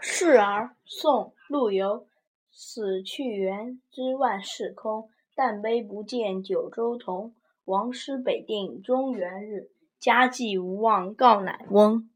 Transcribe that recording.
示儿宋陆游死去元知万事空但悲不见九州同。王师北定中原日家祭无忘告乃翁。